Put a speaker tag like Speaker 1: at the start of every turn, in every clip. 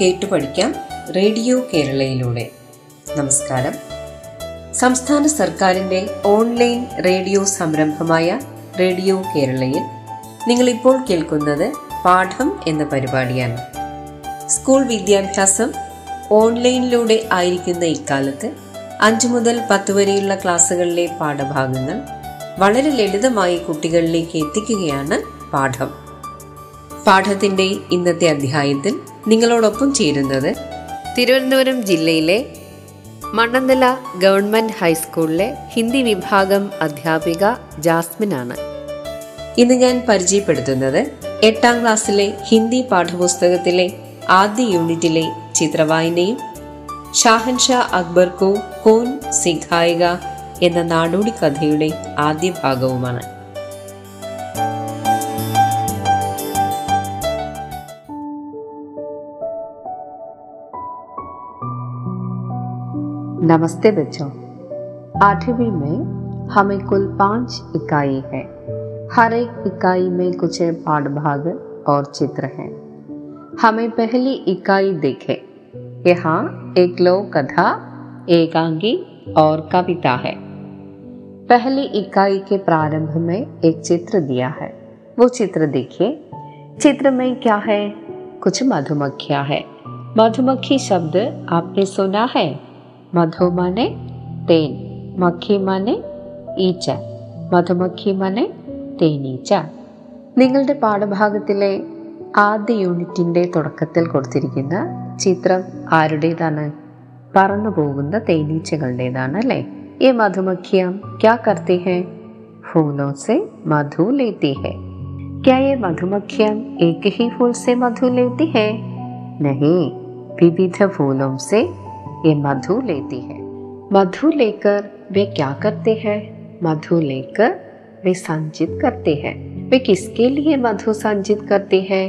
Speaker 1: കേട്ടു പഠിക്കാം റേഡിയോ കേരളയിലൂടെ. നമസ്കാരം. സംസ്ഥാന സർക്കാരിന്റെ ഓൺലൈൻ റേഡിയോ സംരംഭമായ റേഡിയോ കേരളയിൽ നിങ്ങൾ ഇപ്പോൾ കേൾക്കുന്നത് പാഠം എന്ന പരിപാടിയാണ്. സ്കൂൾ വിദ്യാഭ്യാസം ഓൺലൈനിലൂടെ ആയിരിക്കുന്ന ഇക്കാലത്ത് അഞ്ചു മുതൽ പത്ത് വരെയുള്ള ക്ലാസ്സുകളിലെ പാഠഭാഗങ്ങൾ വളരെ ലളിതമായി കുട്ടികളിലേക്ക് എത്തിക്കുകയാണ് പാഠം. പാഠത്തിന്റെ ഇന്നത്തെ അധ്യായത്തിൽ നിങ്ങളോടൊപ്പം ചേരുന്നത് തിരുവനന്തപുരം ജില്ലയിലെ മണ്ണന്തല ഗവൺമെന്റ് ഹൈസ്കൂളിലെ ഹിന്ദി വിഭാഗം അധ്യാപിക ജാസ്മിൻ ആണ് ഇന്ന് ഞാൻ പരിചയപ്പെടുത്തുന്നത് എട്ടാം ക്ലാസ്സിലെ ഹിന്ദി പാഠപുസ്തകത്തിലെ ആദ്യ യൂണിറ്റിലെ ചിത്രവായനയും ഷാഹൻഷാ അക്ബർ കോൻ സിഖായിക എന്ന നാടോടി കഥയുടെ ആദ്യ ഭാഗവുമാണ്.
Speaker 2: नमस्ते बच्चों। आठवीं में हमें कुल पाँच इकाई है। हर एक इकाई में कुछ पाठ भाग और चित्र हैं। हमें पहली इकाई देखे। यहाँ एक लोक कथा एकांगी और कविता है। पहली इकाई के प्रारंभ में एक चित्र दिया है। वो चित्र देखिए। चित्र में क्या है? कुछ मधुमक्खियाँ है। मधुमक्खी शब्द आपने सुना है? મધુ મને તેન മഖി മനെ ഈച്ച മധുമഖി മനെ തേനീച്ച. നിങ്ങളുടെ പാഠഭാഗത്തിലെ ആദ്യ യൂണിറ്റിന്റെ തുടക്കത്തിൽ കൊടുത്തിരിക്കുന്ന ചിത്രം ആരുടേതാണ്? പറന്നു പോകുന്ന തേനീച്ചകളുടേതാണ് അല്ലേ? ഈ മധുമഖിയാം ക്യാ കർത്തി ഹെ? ഫൂനോ സെ മധു ലേത്തി ഹെ. ക്യാ ഏ മധുമഖിയാം ഏക് ഹി ഫൂൽ സെ മധു ലേത്തി ഹെ? നഹി വിവിധ ഫൂലോം സെ ये मधु लेती है मधु लेकर वे क्या करते हैं मधु लेकर वे संचित करते हैं वे किसके लिए मधु संचित करते हैं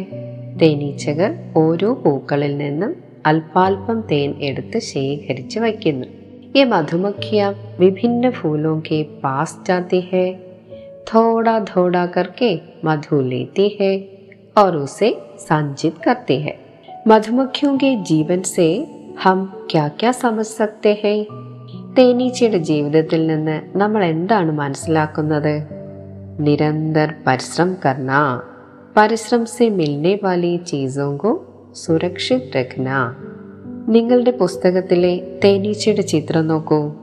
Speaker 2: തേനീച്ചകൾ ഓരോ പൂക്കളിൽ നിന്നും അല്പാൽപം തേൻ എടുത്ത് ശേഖരിച്ച് വയ്ക്കുന്നു ये मधुमक्खियां विभिन्न फूलों के पास जाती है थोड़ा थोड़ा करके मधु लेती है और उसे संचित करती है मधुमक्खियों के जीवन से ഹം ക്യാ ക്യാ സക്തേ ഹൈ തേനീച്ചയുടെ ജീവിതത്തിൽ നിന്ന് നമ്മൾ എന്താണ് മനസ്സിലാക്കുന്നത്? നിരന്തർ പരിശ്രം കർണ. പരിശ്രം സെ മിൽനെ വാലി ചീസോങ്കോ സുരക്ഷിത് രഖ്ന. നിങ്ങളുടെ പുസ്തകത്തിലെ തേനീച്ചയുടെ ചിത്രം നോക്കൂ.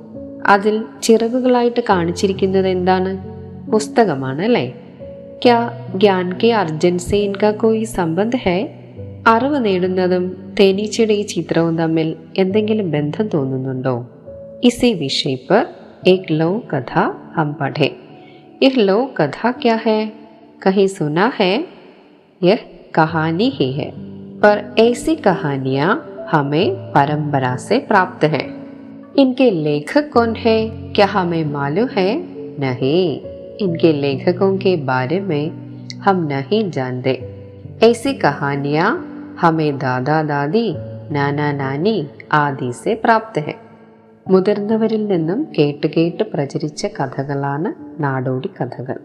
Speaker 2: അതിൽ ചിറകുകളായിട്ട് കാണിച്ചിരിക്കുന്നത് എന്താണ്? പുസ്തകമാണ് അല്ലേ ക്യാ ഗ്യാൻ കെ അർജൻ സെ ഇൻകാ കോയി സംബന്ധ ഹേ? അറിവ് നേടുന്നതും തേനീച്ചയുടെ ഈ ചിത്രവും തമ്മിൽ എന്തെങ്കിലും ബന്ധം തോന്നുന്നുണ്ടോ इसी विषय पर एक लोक कथा हम पढ़े यह लोक कथा क्या है कहीं सुना है यह कहानी ही है पर ऐसी कहानियां हमें परंपरा से प्राप्त है इनके लेखक कौन है क्या हमें मालूम है नहीं इनके लेखकों के बारे में हम नहीं जानते ऐसी कहानियां हमें दादा दादी നാനാ നാനി ആദി സെ പ്രാപ്ത ഹെ മുതിർന്നവരിൽ നിന്നും കേട്ട് കേട്ട് പ്രചരിച്ച കഥകളാണ് നാടോടി കഥകൾ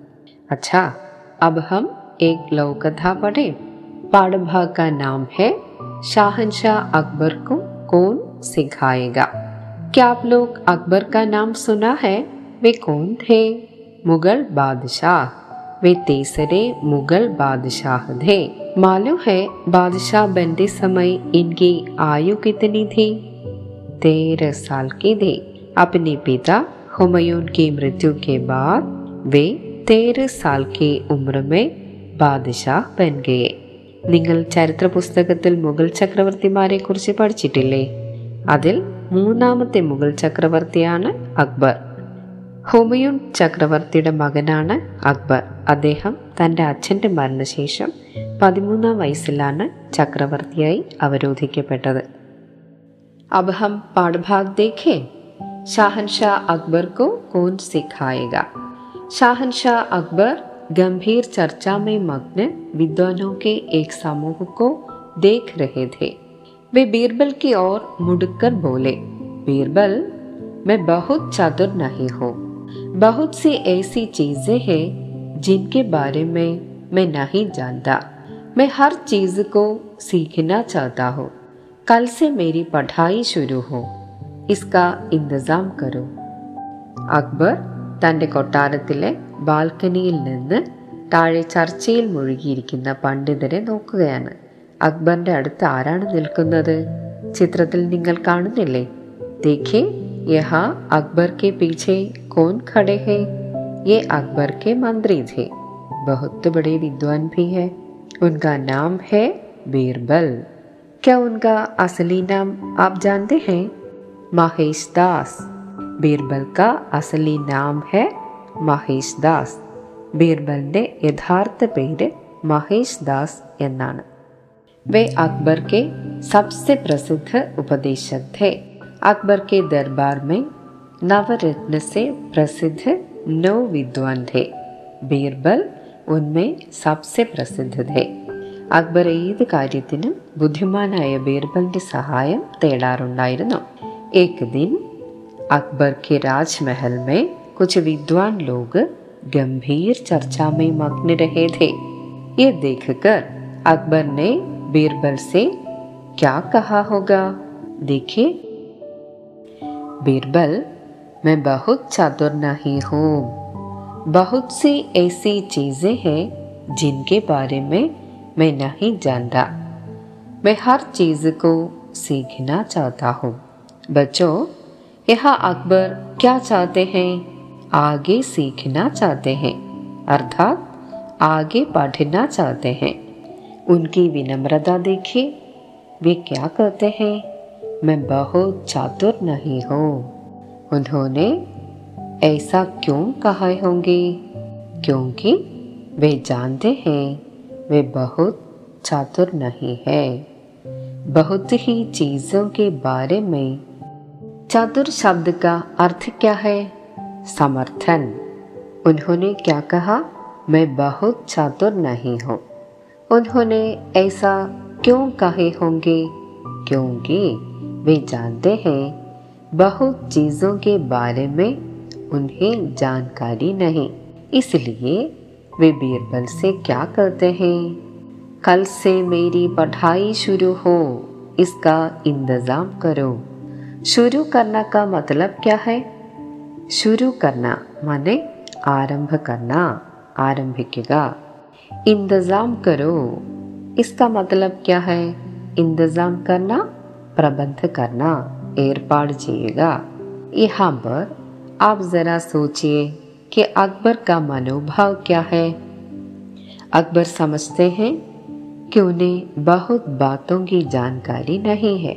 Speaker 2: अच्छा अब हम एक लोक कथा पढ़े पाठभाग का नाम है शाहनशाह अकबर को कौन सिखाएगा क्या आप लोग अकबर का नाम सुना है वे कौन थे मुगल बादशाह वे तीसरे मुगल बादशाह थे मालूम है बादशाह बनते समय इनकी आयु कितनी थी तेरह साल की थी अपने पिता हुमायूं की मृत्यु के बाद वे तेरह साल की उम्र में ബാദഷാഹ് ബൻ ഗയെ നിങ്ങൾ ചരിത്ര പുസ്തകത്തിൽ മുഗൾ ചക്രവർത്തിമാരെ കുറിച്ച് പഠിച്ചിട്ടില്ലേ അതിൽ മൂന്നാമത്തെ മുഗൾ ചക്രവർത്തിയാണ് അക്ബർ ഹുമയൂൺ ചക്രവർത്തിയുടെ മകനാണ് അക്ബർ അദ്ദേഹം തൻ്റെ അച്ഛൻ്റെ മരണശേഷം പതിമൂന്നാം വയസ്സിലാണ് ചക്രവർത്തിയായി അവരോധിക്കപ്പെട്ടത് अब हम पाठ भाग देखें शाहनशाह अकबर को कौन सिखाएगा शाहनशाह अकबर गंभीर चर्चा में मग्न विद्वानों के एक समूह को देख रहे थे वे बीरबल की ओर मुड़कर बोले बीरबल मैं बहुत चातुर नहीं हूँ बहुत सी ऐसी चीजें हैं जिनके बारे में मैं नहीं जानता मैं हर चीज को सीखना चाहता हूँ कल से मेरी पढ़ाई शुरू हो इसका इंतजाम करो അക്ബർ തൻ്റെ കൊട്ടാരത്തിലെ ബാൽക്കണിയിൽ നിന്ന് താഴെ ചർച്ചയിൽ മുഴുകിയിരിക്കുന്ന പണ്ഡിതരെ നോക്കുകയാണ് അക്ബറിന്റെ അടുത്ത് ആരാണ് നിൽക്കുന്നത് ചിത്രത്തിൽ നിങ്ങൾ കാണുന്നില്ലേ देखिए यहाँ अकबर के पीछे कौन खड़े हैं ये अकबर के मंत्री थे बहुत बड़े विद्वान भी है उनका नाम है बीरबल क्या उनका असली नाम आप जानते हैं महेश दास बीरबल का असली नाम है മഹേഷ് ദാസ് ബീർബലിന്റെ യഥാർത്ഥ പേര് മഹേഷ് ദാസ് എന്നാണ് वे अकबर के सबसे प्रसिद्ध उपदेशक थे अकबर के दरबार में नवरत्न से प्रसिद्ध नौ विद्वान थे बीरबल उनमें सबसे प्रसिद्ध थे അക്ബർ ഏത് കാര്യത്തിനും ബുദ്ധിമാനായ ബീർബലിന്റെ സഹായം തേടാറുണ്ടായിരുന്നു एक दिन अकबर के राजमहल में कुछ विद्वान लोग गंभीर चर्चा में मग्न रहे थे ये देखकर अकबर ने बीरबल से क्या कहा होगा देखिए बीरबल मैं बहुत चातुर नहीं हूँ। बहुत सी ऐसी चीज़ें हैं जिनके बारे में मैं नहीं जानता। मैं हर चीज़ को सीखना चाहता हूँ। बच्चों, यहाँ अकबर क्या चाहते हैं? आगे सीखना चाहते हैं, अर्थात आगे पढ़ना चाहते हैं। उनकी विनम्रता देखिए, वे क्या कहते हैं? मैं बहुत चातुर नहीं हूँ। उन्होंने, ऐसा क्यों कहा होंगे? क्योंकि वे जानते हैं, वे बहुत चातुर नहीं है। बहुत ही चीज़ों के बारे में। चातुर शब्द का अर्थ क्या है? समर्थन। उन्होंने क्या कहा? मैं बहुत चातुर नहीं हूँ। उन्होंने ऐसा क्यों कहे होंगे? क्योंकि वे जानते हैं बहुत चीज़ों के बारे में उन्हें जानकारी नहीं। इसलिए वे बीरबल से क्या करते हैं? कल से मेरी पढ़ाई शुरू हो, इसका इंतज़ाम करो। शुरू करना का मतलब क्या है? शुरू करना माने आरंभ करना, आरंभिकेगा। इंतज़ाम करो। इसका मतलब क्या है? इंतज़ाम करना, प्रबंध करना। ഏർപ്പാട് ചെയ്യുക यहाँ पर आप जरा सोचिए कि अकबर का मनोभाव क्या है अकबर समझते हैं कि उन्हें बहुत बातों की जानकारी नहीं है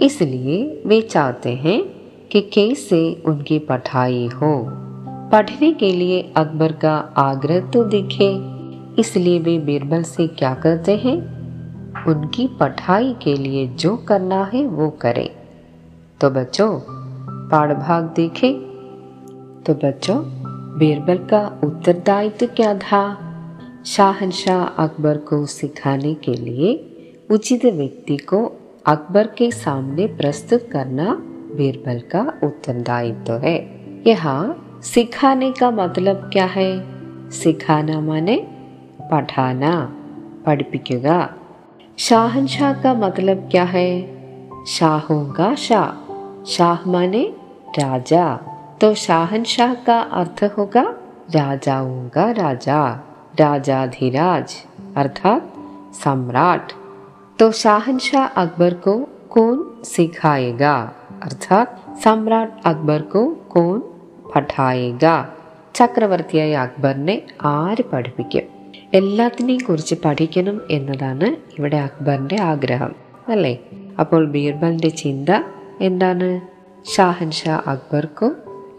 Speaker 2: इसलिए वे चाहते हैं कि कैसे उनकी पढ़ाई हो पढ़ने के लिए अकबर का आग्रह तो दिखे इसलिए वे बीरबल से क्या करते हैं उनकी पढ़ाई के लिए जो करना है वो करें तो बच्चों पाठ भाग देखें तो बच्चों बीरबल का उत्तरदायित्व क्या था शाहनशाह अकबर को सिखाने के लिए उचित व्यक्ति को अकबर के सामने प्रस्तुत करना बीरबल का उत्तरदायित्व है यहाँ सिखाने का मतलब क्या है सिखाना माने പഠാന പഠിപ്പിക്കുക ഷാഹൻഷാ का मतलब क्या है शाहों का शाह शाह माने राजा तो शाहनशाह का अर्थ होगा राजाओं का राजा राजाधिराज अर्थात सम्राट तो शाहनशाह अकबर को कौन सिखाएगा अर्थात सम्राट अकबर को कौन പഠായിക ചക്രവർത്തിയായ അക്ബറിനെ ആര് പഠിപ്പിക്കും എല്ലാത്തിനെയും കുറിച്ച് പഠിക്കണം എന്നതാണ് ഇവിടെ അക്ബറിന്റെ ആഗ്രഹം അല്ലേ അപ്പോൾ ബീർബലിന്റെ ചിന്ത എന്താണ് ഷാഹൻഷാ അക്ബർക്കോ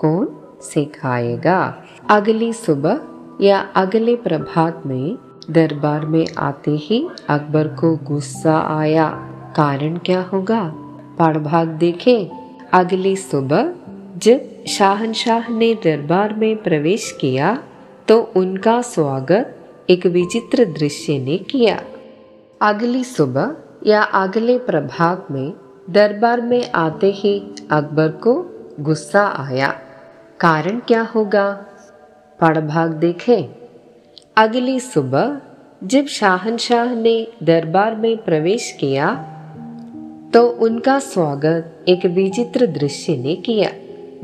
Speaker 2: കോൺ सिखाएगा अगली सुबह या अगले प्रभात में दरबार में आते ही अकबर को गुस्सा आया कारण क्या होगा भाग देखे अगली सुबह जब शाहनशाह ने दरबार में प्रवेश किया तो उनका स्वागत एक विचित्र दृश्य ने किया अगली सुबह या अगले प्रभात में दरबार में आते ही अकबर को गुस्सा आया। कारण क्या होगा? पढ़भाग देखे। अगली सुबह जब शाहनशाह ने दरबार में प्रवेश किया तो उनका स्वागत एक विचित्र दृश्य ने किया।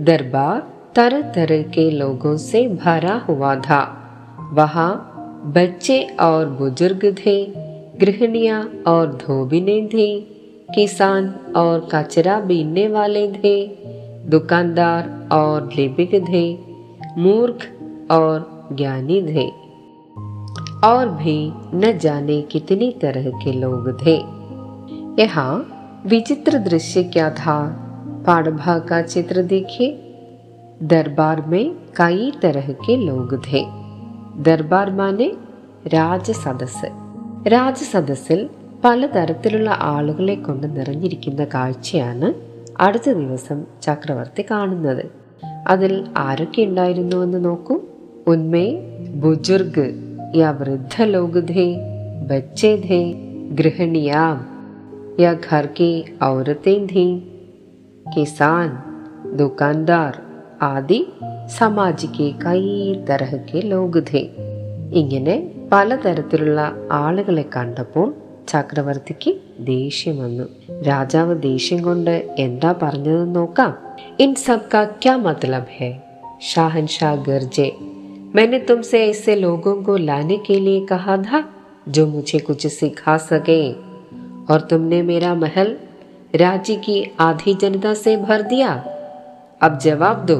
Speaker 2: दरबार तरह तरह के लोगों से भरा हुआ था। वहाँ बच्चे और बुज़ुर्ग थे, गृहिणियाँ और धोबिने थे। किसान और कचरा बीनने वाले थे दुकानदार और लिपिक थे मूर्ख और ज्ञानी थे और भी न जाने कितनी तरह के लोग थे यहाँ विचित्र दृश्य क्या था पाड़भा का चित्र देखिए दरबार में कई तरह के लोग थे दरबार माने രാജ സദസ് രാജസദസ്സിൽ പലതരത്തിലുള്ള ആളുകളെ കൊണ്ട് നിറഞ്ഞിരിക്കുന്ന കാഴ്ചയാണ് അടുത്ത ദിവസം ചക്രവർത്തി കാണുന്നത്. അതിൽ ആരൊക്കെ ഉണ്ടായിരുന്നുവെന്ന് നോക്കൂ. ഉന്മേ ബുജുർഗ് യാ വൃദ്ധ ലോകുധേ ബച്ചേ ധേ ഗൃഹണിയാം യാ ഘർ കെ ഔരത്തെ ധീ किसान दुकानदार ആദി സമാജിക്ക് കൈ തരഹക്ക് ലോക് ധേ ഇങ്ങനെ പലതരത്തിലുള്ള ആളുകളെ കണ്ടപ്പോൾ ചക്രവർത്തിക്ക് ദേഷ്യം വന്നു രാജാവ് ദേഷ്യം കൊണ്ട് എന്താ പറഞ്ഞതെന്ന് നോക്കാം ഇൻ സബ് का क्या मतलब है शाहनशाह गरजे मैंने तुमसे ऐसे लोगों को लाने के लिए कहा था जो मुझे कुछ सिखा सके और तुमने मेरा महल राज्य की आधी जनता से भर दिया अब जवाब दो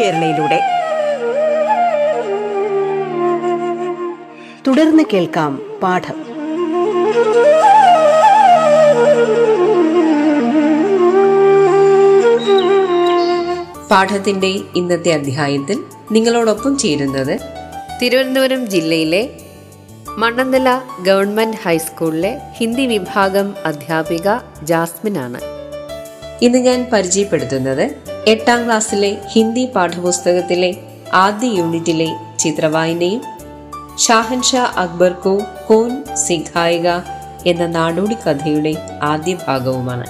Speaker 3: കേരളയിലൂടെ. തുടർന്ന് കേൾക്കാം പാഠം.
Speaker 1: പാഠത്തിന്റെ ഇന്നത്തെ അധ്യായത്തിൽ നിങ്ങളോടൊപ്പം ചേരുന്നത്
Speaker 2: തിരുവനന്തപുരം ജില്ലയിലെ മണ്ണന്തല ഗവൺമെന്റ് ഹൈസ്കൂളിലെ ഹിന്ദി വിഭാഗം അധ്യാപിക ജാസ്മിൻ ആണ്
Speaker 1: ഇന്ന് ഞാൻ പരിചയപ്പെടുത്തുന്നത് എട്ടാം ക്ലാസ്സിലെ ഹിന്ദി പാഠപുസ്തകത്തിലെ ആദ്യ യൂണിറ്റിലെ ചിത്രവായനയും ഷാഹൻഷാ അക്ബർ കോ കോൻ സിഖായിക എന്ന നാടോടി കഥയുടെ ആദ്യ ഭാഗവുമാണ്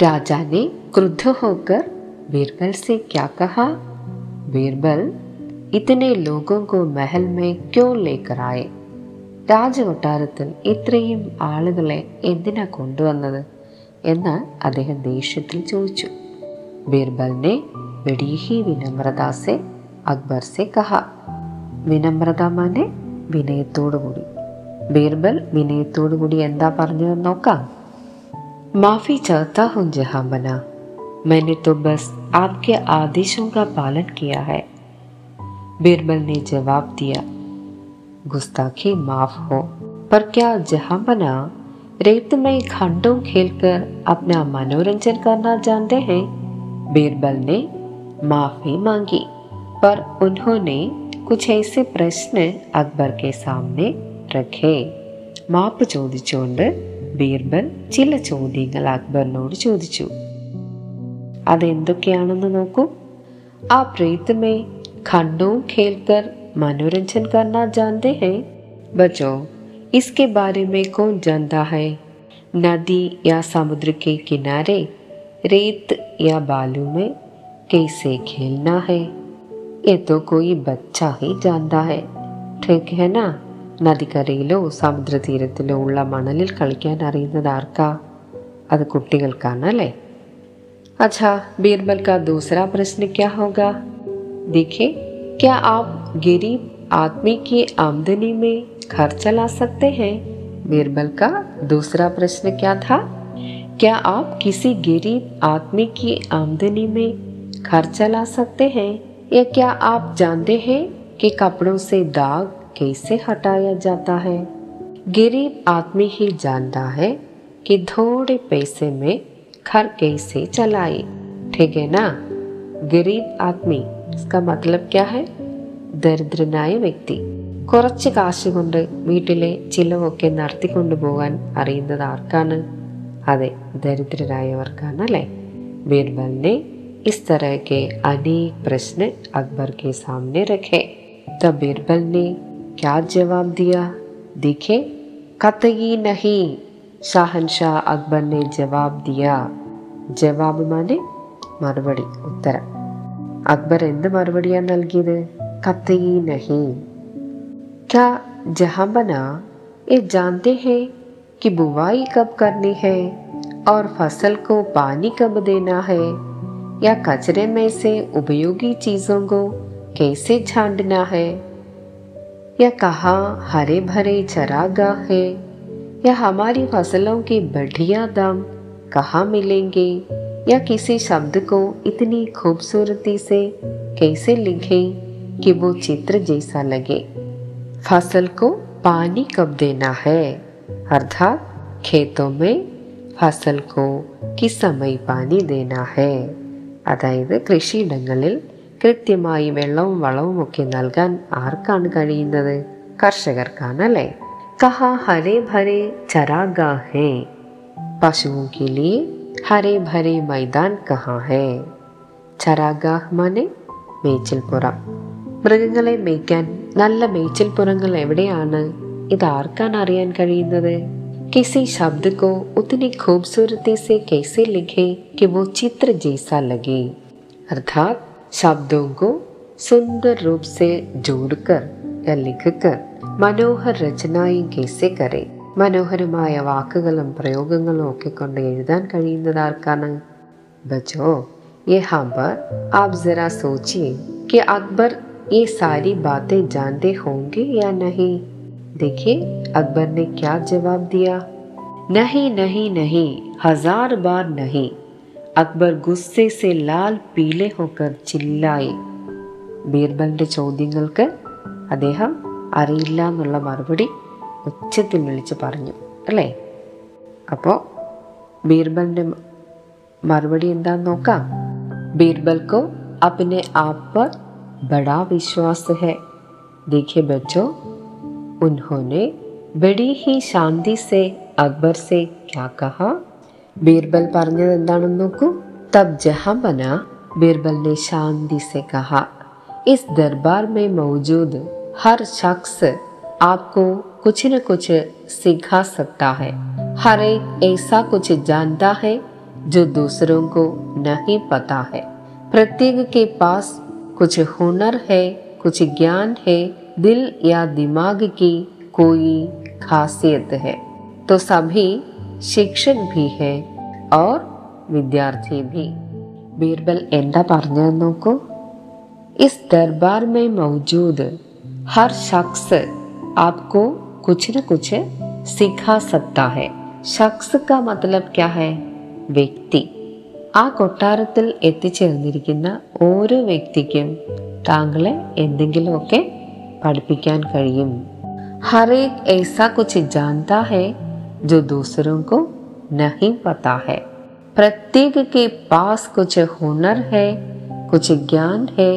Speaker 2: राजा ने क्रुद्ध होकर बीरबल से क्या कहा बीरबल इतने लोगों को महल में क्यों लेकर आए രാജകൊട്ടാരത്തിൽ ഇത്രയും ആളുകളെ എന്തിനാ കൊണ്ടുവന്നത് എന്ന് അദ്ദേഹം ദേഷ്യത്തിൽ ചോദിച്ചു ബീർബലിനെ ബഡീഹി വിനമ്രദാസെ അക്ബർ സെ കഹ വിനമ്രത മാനെ വിനയത്തോടുകൂടി ബീർബൽ വിനയത്തോടുകൂടി എന്താ പറഞ്ഞതെന്ന് നോക്കാം माफी चाहता हूँ जहाँ बना मैंने तो बस आपके आदेशों का पालन किया है बीरबल ने जवाब दिया गुस्ताखी माफ हो पर क्या जहाँ बना रेत में खंडों खेलकर अपना मनोरंजन करना जानते हैं बीरबल ने माफी मांगी पर उन्होंने कुछ ऐसे प्रश्न अकबर के सामने रखे മാപ്പ് ചോദിച്ചുകൊണ്ട് ബീർബൽ ചില ചോദ്യങ്ങൾ അക്ബറിനോട് ചോദിച്ചു അതെന്തൊക്കെയാണെന്ന് നോക്കൂ ആ प्रेत में खंडों खेलकर मनोरंजन करना जानते हैं बच्चों इसके बारे में कौन जानता है नदी या समुद्र के किनारे रेत या बालू में कैसे खेलना है ये तो कोई बच्चा ही जानता है ठीक है ना നദിക്കരയിലോ സമുദ്രതീരത്തിലോ ഉള്ള മണലിൽ കളിക്കാൻ അറിയുന്നത് ആർക്കാ അത് കുട്ടികൾക്കാണ് അല്ലേ अच्छा बीरबल का दूसरा प्रश्न क्या होगा देखिए क्या आप गरीब आदमी की आमदनी में घर चला सकते हैं? बीरबल का दूसरा प्रश्न क्या था? क्या आप किसी गरीब आदमी की आमदनी में घर चला सकते हैं? या क्या आप जानते हैं कि कपड़ों से दाग कैसे हटाया जाता है? गरीब आदमी ही जानता है कि थोड़े पैसे में घर कैसे चलाए। ठीक है ना? गरीब आदमी इसका मतलब क्या है ദരിദ്രനായ വ്യക്തി കുറച്ച് കാശ് കൊണ്ട് വീട്ടിലെ ചിലവൊക്കെ നടത്തിക്കൊണ്ടു പോകാൻ അറിയുന്നത് ആർക്കാണ് അതെ ദരിദ്രരായവർക്കാണ് അല്ലേ बीरबल ने इस तरह के अनेक प्रश्न अकबर के सामने रखे तब बीरबल ने क्या जवाब दिया देखे कतई नहीं ഷാഹൻഷാ അക്ബർ ने जवाब दिया ജവാബ് മാനെ മറുപടി ഉത്തരം അക്ബർ എന്ത് മറുപടിയാ നൽകിയത് കത്തയി നഹി क्या जहां बना ये जानते हैं कि बुवाई कब करनी है और फसल को पानी कब देना है या कचरे में से उपयोगी चीजों को कैसे छांटना है या कहाँ हरे भरे चरागाह है या हमारी फसलों के बढ़िया दाम कहाँ मिलेंगे या किसी शब्द को इतनी खूबसूरती से कैसे लिखें कि वो चित्र जैसा लगे फ़सल को पानी कब देना है अर्थात खेतों में फ़सल को किस समय पानी देना है അതായത് കൃഷിയിടങ്ങളിൽ കൃത്യമായി വെള്ളവും വളവും ഒക്കെ നൽകാൻ ആർക്കാണ് കഴിയുന്നത് കർഷകർക്കാണ് അല്ലേ കഹാ ഹരേ ഭരേ ചരാഗാ ഹേ പശുവും കിളിയെ हरे भरे मैदान कहाँ है ചരാഗാഹ് മാനെ മേച്ചിൽപ്പുറം മൃഗങ്ങളെ മേയ്ക്കാൻ നല്ല മേച്ചിൽപ്പുറങ്ങൾ എവിടെയാണ് ഇത് ആർക്കാണ് അറിയാൻ കഴിയുന്നത് किसी शब्द को उतनी खूबसूरती से कैसे लिखे कि वो चित्र जैसा लगे अर्थात शब्दों को सुंदर रूप से जोड़कर या लिखकर മനോഹർ രചനയും കേസെ കരെ മനോഹരമായ വാക്കുകളും പ്രയോഗങ്ങളും ഒക്കെ കൊണ്ട് എഴുതാൻ കഴിയുന്നത് ആർക്കാണ് बच्चों यहाँ पर आप जरा सोचिए कि अकबर ये सारी बातें जानते होंगे या नहीं देखिए अकबर ने क्या जवाब दिया नहीं नहीं नहीं हजार बार नहीं അക്ബർ ഗുസ്സെ സെ ലാൽ പീലെ ഹോക്കർ ചില്ലായി ബീർബലിന്റെ ചോദ്യങ്ങൾക്ക് അദ്ദേഹം അറിയില്ല എന്നുള്ള മറുപടി ഉച്ചത്തിൽ വിളിച്ച് പറഞ്ഞു അല്ലേ അപ്പോൾ ബീർബലിന്റെ മറുപടി എന്താന്ന് നോക്കാം बीरबल को अपने आप पर बड़ा विश्वास है देखिए बच्चों उन्होंने बड़ी ही शांति से अकबर से क्या कहा बीरबल പറഞ്ഞത് എന്താണെന്ന് നോക്കൂ तब जहां बना बीरबल ने शांति से कहा इस दरबार में मौजूद हर शख्स आपको कुछ न कुछ सिखा सकता है हर एक ऐसा कुछ जानता है जो दूसरों को नहीं पता है प्रत्येक के पास कुछ हुनर है कुछ ज्ञान है दिल या दिमाग की कोई खासियत है तो सभी शिक्षक भी है और विद्यार्थी भी बीरबल എന്താ പറഞ്ഞത് നോക്കൂ इस दरबार में मौजूद हर शख्स आपको कुछ न कुछ सिखा सकता है शख्स का मतलब क्या है വ്യക്തി ആ കൊട്ടാരത്തിൽ എത്തിച്ചേർന്നിരിക്കുന്ന ഓരോ വ്യക്തിക്കും താങ്കളെ എന്തെങ്കിലുമൊക്കെ പഠിപ്പിക്കാൻ കഴിയും हर एक ऐसा कुछ जानता है जो दूसरों को नहीं पता है प्रत्येक के पास कुछ हुनर है कुछ ज्ञान है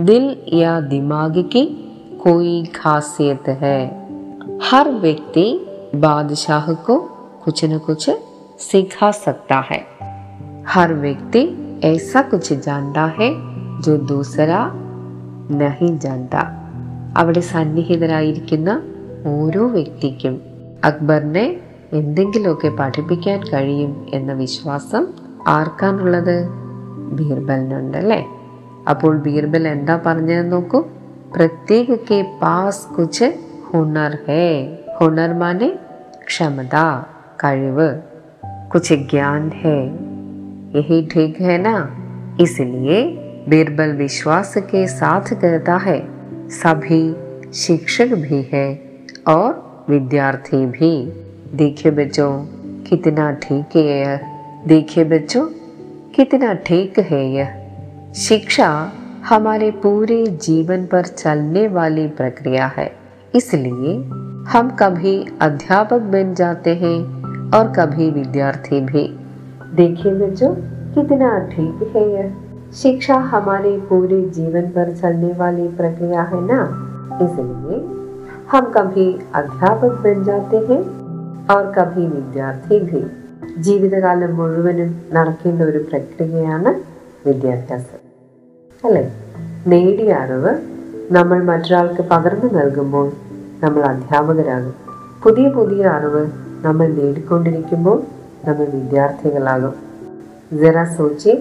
Speaker 2: दिल या दिमाग की कोई खासियत है हर व्यक्ति बादशाह को कुछ न कुछ सिखा सकता है हर व्यक्ति ऐसा कुछ जानता है जो दूसरा नहीं जानता അവിടെ സന്നിഹിതരായിരിക്കുന്ന ഓരോ വ്യക്തിക്കും അക്ബറിനെ എന്തെങ്കിലുമൊക്കെ പഠിപ്പിക്കാൻ കഴിയും എന്ന വിശ്വാസം ആർക്കാണുള്ളത് ബീർബലിനുണ്ട് അല്ലേ അപ്പോൾ ബീർബൽ എന്താ പറഞ്ഞത് നോക്കൂ प्रत्येक के पास कुछ हुनर है। हुनर माने क्षमता कर्व कुछ ज्ञान है। यही ठीक है ना? इसलिए बीरबल विश्वास के साथ कहता है, सभी शिक्षक भी है और विद्यार्थी भी। देखे बच्चों, कितना ठीक है यह। देखे बच्चों, कितना ठीक है यह। शिक्षा हमारे पूरे जीवन पर चलने वाली प्रक्रिया है इसलिए हम कभी अध्यापक बन जाते हैं और कभी विद्यार्थी भी देखिए बच्चों कितना ठीक है यह शिक्षा हमारे पूरे जीवन पर चलने वाली प्रक्रिया है ना इसलिए हम कभी अध्यापक बन जाते हैं और कभी विद्यार्थी भी ജീവിതകാലം മുഴുവനും നടക്കേണ്ട ഒരു പ്രക്രിയയാണ് വിദ്യാഭ്യാസം അല്ലേ നേടിയ അറിവ് നമ്മൾ മറ്റൊരാൾക്ക് പകർന്നു നൽകുമ്പോൾ നമ്മൾ അധ്യാപകരാകും പുതിയ പുതിയ അറിവ് നമ്മൾ നേടിക്കൊണ്ടിരിക്കുമ്പോൾ നമ്മൾ വിദ്യാർത്ഥികളാകും जरा सोचिए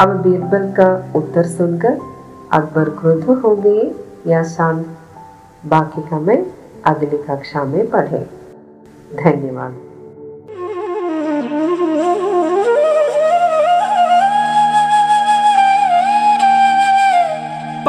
Speaker 2: अब बीरबल का उत्तर सुनकर अकबर क्रोध हो गए या शांत बाकी का मैं अगली कक्षा में पढ़े धन्यवाद